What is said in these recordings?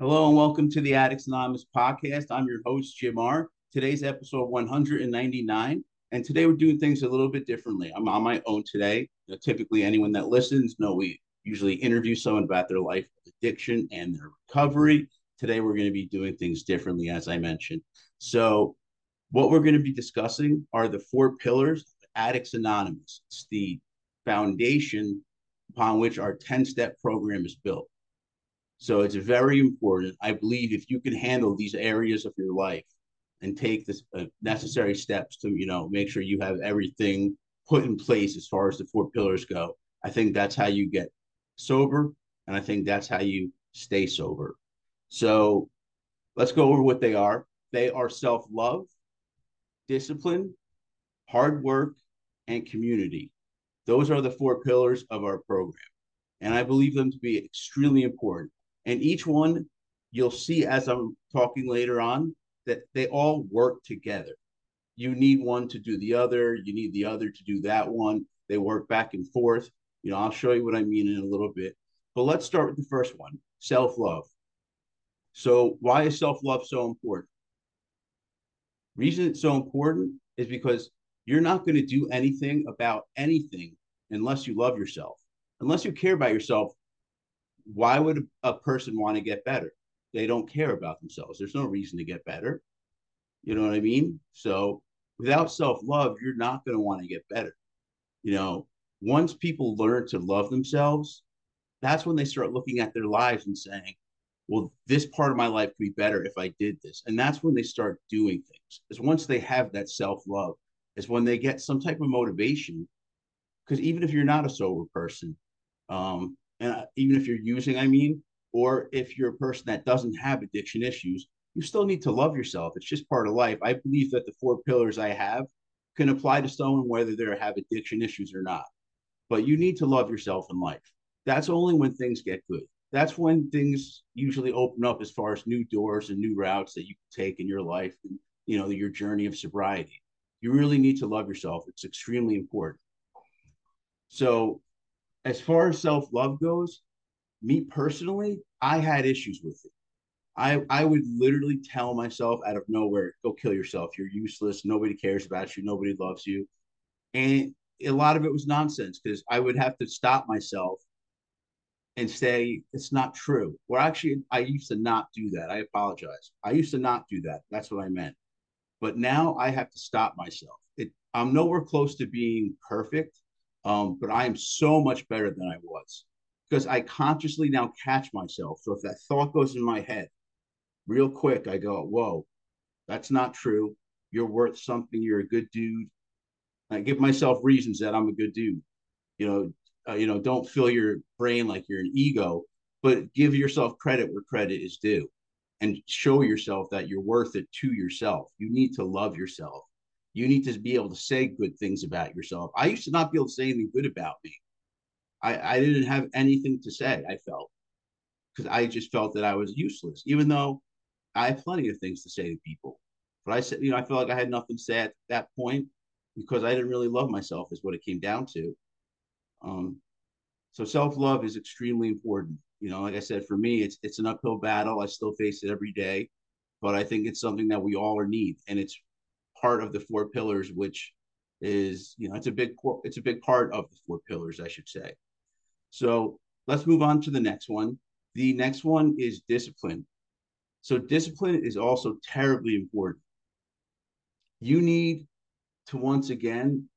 Hello and welcome to the Addicts Anonymous podcast. I'm your host, Jim R. Today's episode 199. And today we're doing things a little bit differently. I'm on my own today. You know, typically, anyone that listens know we usually interview someone about their life addiction and their recovery. Today, we're going to be doing things differently, as I mentioned. So, what we're going to be discussing are the four pillars of Addicts Anonymous. It's the foundation upon which our 10 step program is built. So, it's very important. I believe if you can handle these areas of your life and take the uh, necessary steps to, you know, make sure you have everything put in place as far as the four pillars go, I think that's how you get sober. And I think that's how you stay sober. So let's go over what they are. They are self love, discipline, hard work, and community. Those are the four pillars of our program. And I believe them to be extremely important. And each one you'll see as I'm talking later on that they all work together. You need one to do the other, you need the other to do that one. They work back and forth. You know, I'll show you what I mean in a little bit. But let's start with the first one self love. So, why is self love so important? Reason it's so important is because you're not going to do anything about anything unless you love yourself. Unless you care about yourself, why would a person want to get better? They don't care about themselves. There's no reason to get better. You know what I mean? So, without self love, you're not going to want to get better. You know, once people learn to love themselves, that's when they start looking at their lives and saying, well, this part of my life could be better if I did this. And that's when they start doing things. Is once they have that self love, is when they get some type of motivation. Because even if you're not a sober person, um, and uh, even if you're using, I mean, or if you're a person that doesn't have addiction issues, you still need to love yourself. It's just part of life. I believe that the four pillars I have can apply to someone whether they have addiction issues or not. But you need to love yourself in life. That's only when things get good that's when things usually open up as far as new doors and new routes that you can take in your life and you know your journey of sobriety you really need to love yourself it's extremely important so as far as self-love goes me personally i had issues with it i i would literally tell myself out of nowhere go kill yourself you're useless nobody cares about you nobody loves you and a lot of it was nonsense because i would have to stop myself and say it's not true. Well, actually, I used to not do that. I apologize. I used to not do that. That's what I meant. But now I have to stop myself. It, I'm nowhere close to being perfect, um, but I am so much better than I was because I consciously now catch myself. So if that thought goes in my head, real quick, I go, "Whoa, that's not true. You're worth something. You're a good dude." I give myself reasons that I'm a good dude. You know, uh, you know, don't fill your brain like you're an ego, but give yourself credit where credit is due and show yourself that you're worth it to yourself. You need to love yourself. You need to be able to say good things about yourself. I used to not be able to say anything good about me. I, I didn't have anything to say, I felt, because I just felt that I was useless, even though I have plenty of things to say to people. But I said, you know, I felt like I had nothing to say at that point because I didn't really love myself, is what it came down to. Um, so self love is extremely important. You know, like I said, for me, it's it's an uphill battle. I still face it every day, but I think it's something that we all need, and it's part of the four pillars, which is you know it's a big it's a big part of the four pillars, I should say. So let's move on to the next one. The next one is discipline. So discipline is also terribly important. You need to once again,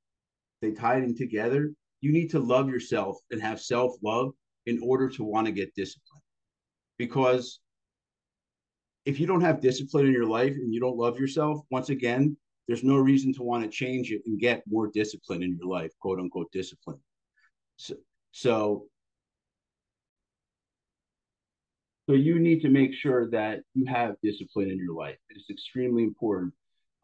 they tie it in together you need to love yourself and have self love in order to want to get discipline. Because if you don't have discipline in your life and you don't love yourself, once again, there's no reason to want to change it and get more discipline in your life, quote unquote discipline. So, so, so you need to make sure that you have discipline in your life. It is extremely important.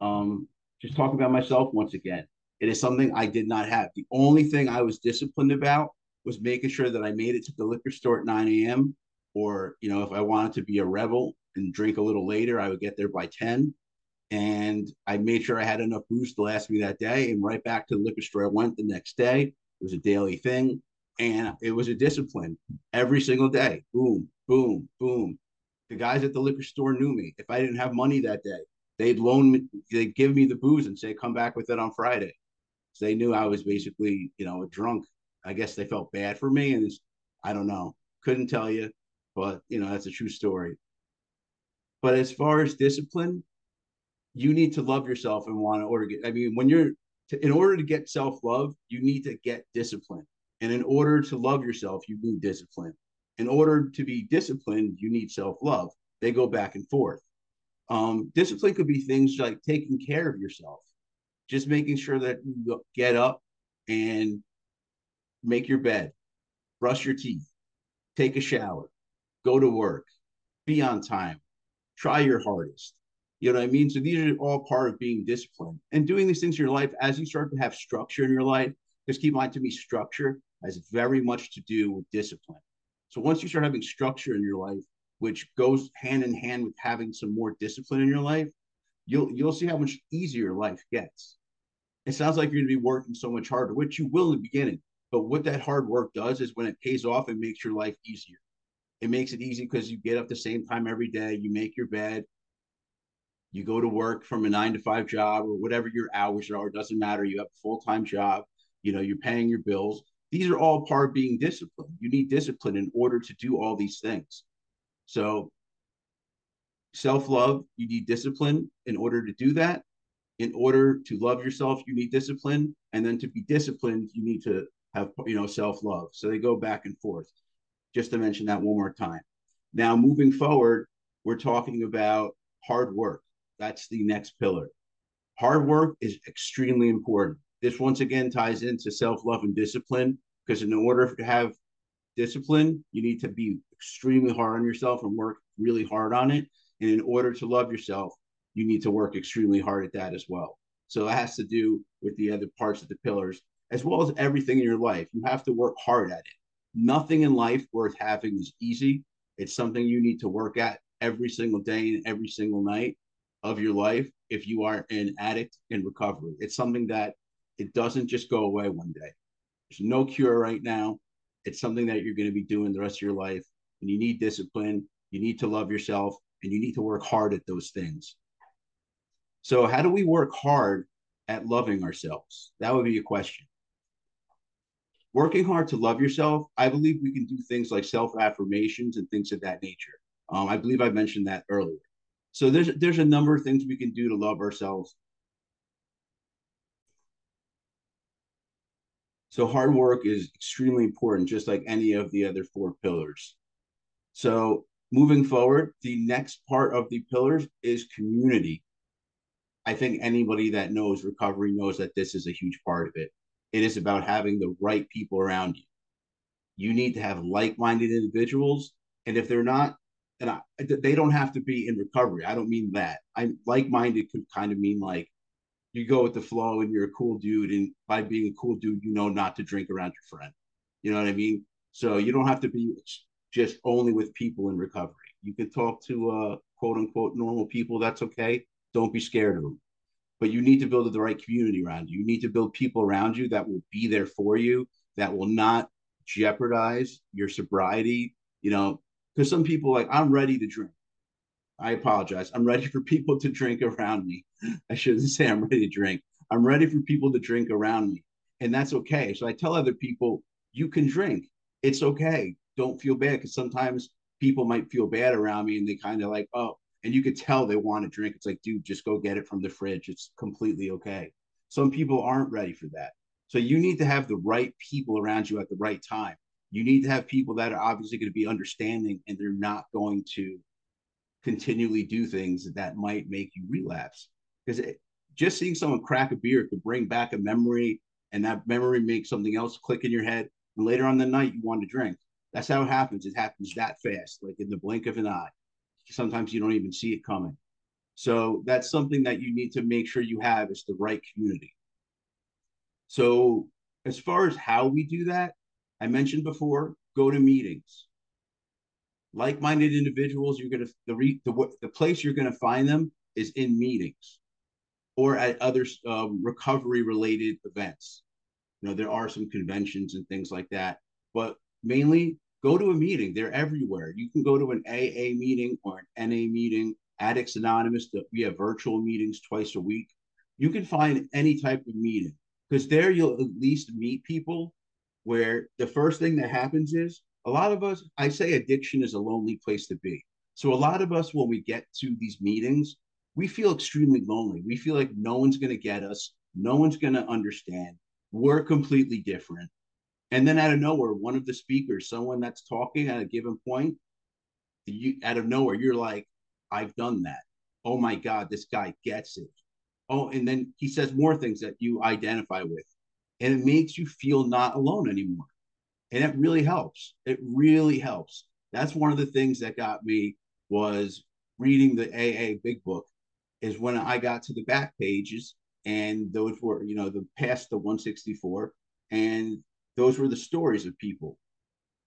Um, just talk about myself once again. It is something I did not have. The only thing I was disciplined about was making sure that I made it to the liquor store at 9 a.m. Or, you know, if I wanted to be a rebel and drink a little later, I would get there by 10 and I made sure I had enough booze to last me that day. And right back to the liquor store I went the next day. It was a daily thing, and it was a discipline every single day. Boom, boom, boom. The guys at the liquor store knew me. If I didn't have money that day, they'd loan me, they'd give me the booze and say, "Come back with it on Friday." So they knew I was basically, you know, a drunk. I guess they felt bad for me, and I don't know, couldn't tell you, but you know, that's a true story. But as far as discipline, you need to love yourself and want to order get. I mean, when you're to, in order to get self love, you need to get discipline, and in order to love yourself, you need discipline. In order to be disciplined, you need self love. They go back and forth. Um, discipline could be things like taking care of yourself, just making sure that you get up and make your bed, brush your teeth, take a shower, go to work, be on time, try your hardest you know what I mean? So these are all part of being disciplined and doing these things in your life as you start to have structure in your life. Just keep in mind, to me, structure has very much to do with discipline. So once you start having structure in your life, which goes hand in hand with having some more discipline in your life, you'll you'll see how much easier life gets. It sounds like you're going to be working so much harder, which you will in the beginning. But what that hard work does is when it pays off, it makes your life easier. It makes it easy because you get up the same time every day, you make your bed, you go to work from a nine to five job or whatever your hours are, it doesn't matter. You have a full time job, you know, you're paying your bills. These are all part of being disciplined. You need discipline in order to do all these things. So, self love, you need discipline in order to do that. In order to love yourself, you need discipline. And then to be disciplined, you need to have, you know, self love. So they go back and forth. Just to mention that one more time. Now, moving forward, we're talking about hard work. That's the next pillar. Hard work is extremely important. This once again ties into self love and discipline because in order to have discipline, you need to be extremely hard on yourself and work really hard on it. And in order to love yourself, you need to work extremely hard at that as well. So it has to do with the other parts of the pillars, as well as everything in your life. You have to work hard at it. Nothing in life worth having is easy. It's something you need to work at every single day and every single night of your life if you are an addict in recovery. It's something that it doesn't just go away one day. There's no cure right now. It's something that you're going to be doing the rest of your life. And you need discipline, you need to love yourself, and you need to work hard at those things. So, how do we work hard at loving ourselves? That would be a question. Working hard to love yourself, I believe we can do things like self affirmations and things of that nature. Um, I believe I mentioned that earlier. So there's there's a number of things we can do to love ourselves. So hard work is extremely important, just like any of the other four pillars. So moving forward, the next part of the pillars is community. I think anybody that knows recovery knows that this is a huge part of it. It is about having the right people around you. You need to have like-minded individuals, and if they're not, and I, they don't have to be in recovery. I don't mean that. I like-minded could kind of mean like you go with the flow and you're a cool dude, and by being a cool dude, you know not to drink around your friend. You know what I mean? So you don't have to be just only with people in recovery. You can talk to uh, quote unquote normal people. That's okay. Don't be scared of them. But you need to build the right community around you. You need to build people around you that will be there for you, that will not jeopardize your sobriety. You know, because some people like I'm ready to drink. I apologize. I'm ready for people to drink around me. I shouldn't say I'm ready to drink. I'm ready for people to drink around me. And that's okay. So I tell other people, you can drink. It's okay. Don't feel bad because sometimes people might feel bad around me and they kind of like, oh, and you could tell they want to drink. It's like, dude, just go get it from the fridge. It's completely okay. Some people aren't ready for that. So you need to have the right people around you at the right time you need to have people that are obviously going to be understanding and they're not going to continually do things that might make you relapse because just seeing someone crack a beer could bring back a memory, and that memory makes something else click in your head. And later on the night, you want to drink. That's how it happens. It happens that fast, like in the blink of an eye. Sometimes you don't even see it coming. So that's something that you need to make sure you have is the right community. So as far as how we do that, I mentioned before, go to meetings. Like-minded individuals, you're gonna the re, the, the place you're gonna find them is in meetings or at other um, recovery-related events. You know, there are some conventions and things like that, but mainly go to a meeting. They're everywhere. You can go to an AA meeting or an NA meeting, Addicts Anonymous. We have virtual meetings twice a week. You can find any type of meeting because there you'll at least meet people where the first thing that happens is a lot of us, I say addiction is a lonely place to be. So a lot of us, when we get to these meetings, we feel extremely lonely. We feel like no one's going to get us, no one's going to understand. We're completely different. And then out of nowhere, one of the speakers, someone that's talking at a given point, you out of nowhere, you're like, I've done that. Oh my God, this guy gets it. Oh, and then he says more things that you identify with. And it makes you feel not alone anymore. And it really helps. It really helps. That's one of the things that got me was reading the AA Big Book is when I got to the back pages and those were, you know, the past the 164 and those were the stories of people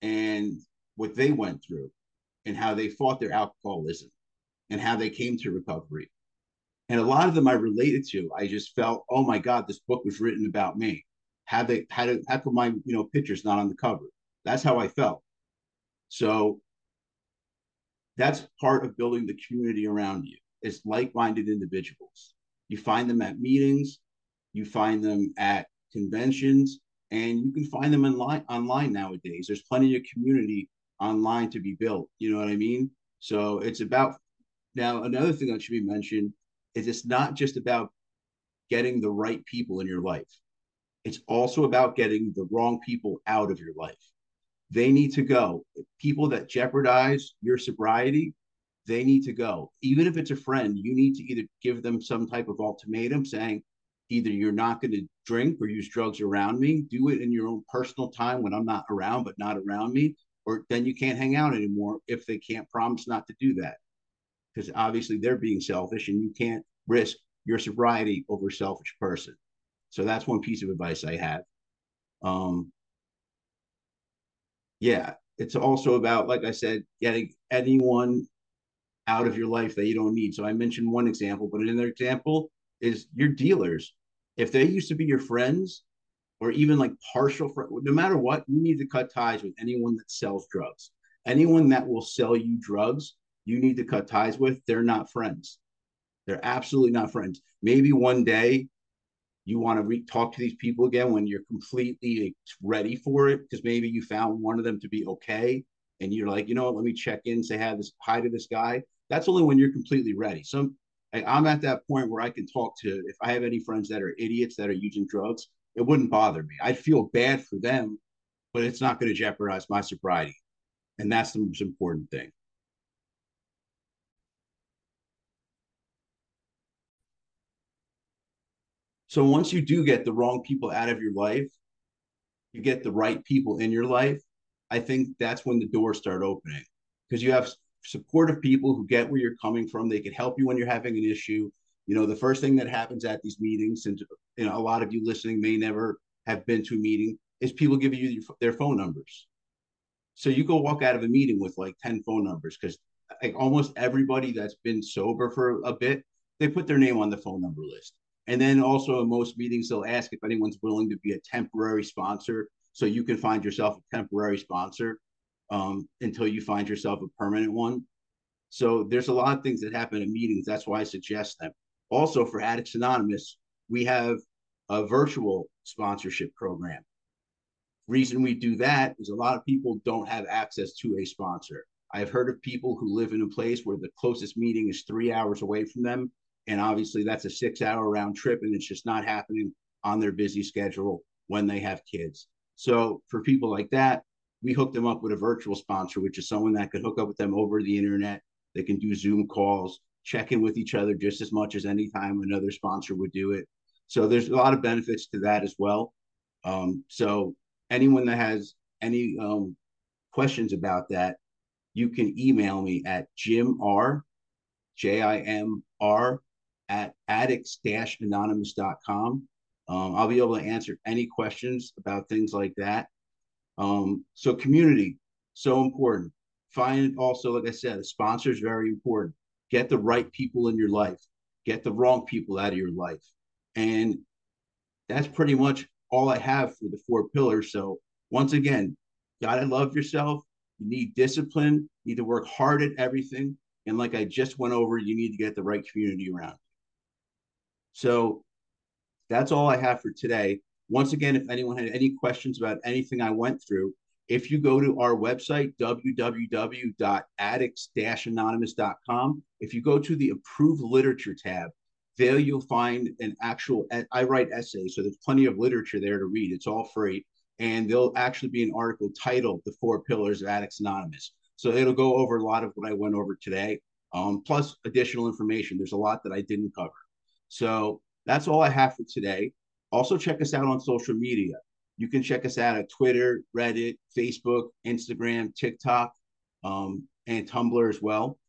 and what they went through and how they fought their alcoholism and how they came to recovery. And a lot of them I related to. I just felt, oh my God, this book was written about me. How they how did how come my you know picture's not on the cover? That's how I felt. So that's part of building the community around you It's like-minded individuals. You find them at meetings, you find them at conventions, and you can find them online online nowadays. There's plenty of community online to be built. You know what I mean? So it's about now another thing that should be mentioned is it's not just about getting the right people in your life. It's also about getting the wrong people out of your life. They need to go. People that jeopardize your sobriety, they need to go. Even if it's a friend, you need to either give them some type of ultimatum saying, either you're not going to drink or use drugs around me, do it in your own personal time when I'm not around, but not around me, or then you can't hang out anymore if they can't promise not to do that. Because obviously they're being selfish and you can't risk your sobriety over a selfish person. So that's one piece of advice I have. Um, yeah, it's also about, like I said, getting anyone out of your life that you don't need. So I mentioned one example, but another example is your dealers. If they used to be your friends or even like partial friends, no matter what, you need to cut ties with anyone that sells drugs. Anyone that will sell you drugs, you need to cut ties with. They're not friends. They're absolutely not friends. Maybe one day you want to re- talk to these people again when you're completely ready for it because maybe you found one of them to be okay and you're like you know what let me check in say hi this hi to this guy that's only when you're completely ready some I'm at that point where I can talk to if I have any friends that are idiots that are using drugs, it wouldn't bother me. I'd feel bad for them, but it's not going to jeopardize my sobriety. And that's the most important thing. So once you do get the wrong people out of your life, you get the right people in your life, I think that's when the doors start opening because you have supportive people who get where you're coming from. They can help you when you're having an issue. You know, the first thing that happens at these meetings, and you know, a lot of you listening may never have been to a meeting, is people give you their phone numbers. So you go walk out of a meeting with like 10 phone numbers because like almost everybody that's been sober for a bit, they put their name on the phone number list. And then also in most meetings, they'll ask if anyone's willing to be a temporary sponsor. So you can find yourself a temporary sponsor um, until you find yourself a permanent one. So there's a lot of things that happen in meetings. That's why I suggest them. Also, for Addicts Anonymous, we have a virtual sponsorship program. Reason we do that is a lot of people don't have access to a sponsor. I've heard of people who live in a place where the closest meeting is three hours away from them. And obviously, that's a six hour round trip, and it's just not happening on their busy schedule when they have kids. So, for people like that, we hook them up with a virtual sponsor, which is someone that can hook up with them over the internet. They can do Zoom calls. check in with each other just as much as any time another sponsor would do it. So there's a lot of benefits to that as well. Um, so anyone that has any um, questions about that, you can email me at Jim R, J I M R, at addicts-anonymous.com. Um, I'll be able to answer any questions about things like that. Um, so community, so important. Find also, like I said, a sponsor is very important. Get the right people in your life. Get the wrong people out of your life. And that's pretty much all I have for the four pillars. So once again, gotta love yourself. You need discipline. You need to work hard at everything. And like I just went over, you need to get the right community around. So that's all I have for today. Once again, if anyone had any questions about anything I went through, if you go to our website, www.addicts-anonymous.com, if you go to the approved literature tab, there you'll find an actual, I write essays, so there's plenty of literature there to read. It's all free. And there'll actually be an article titled The Four Pillars of Addicts Anonymous. So it'll go over a lot of what I went over today, um, plus additional information. There's a lot that I didn't cover. So that's all I have for today. Also, check us out on social media. You can check us out at Twitter, Reddit, Facebook, Instagram, TikTok, um, and Tumblr as well.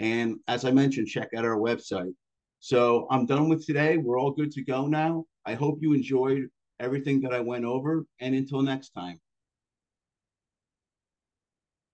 And as I mentioned, check out our website. So I'm done with today. We're all good to go now. I hope you enjoyed everything that I went over. And until next time.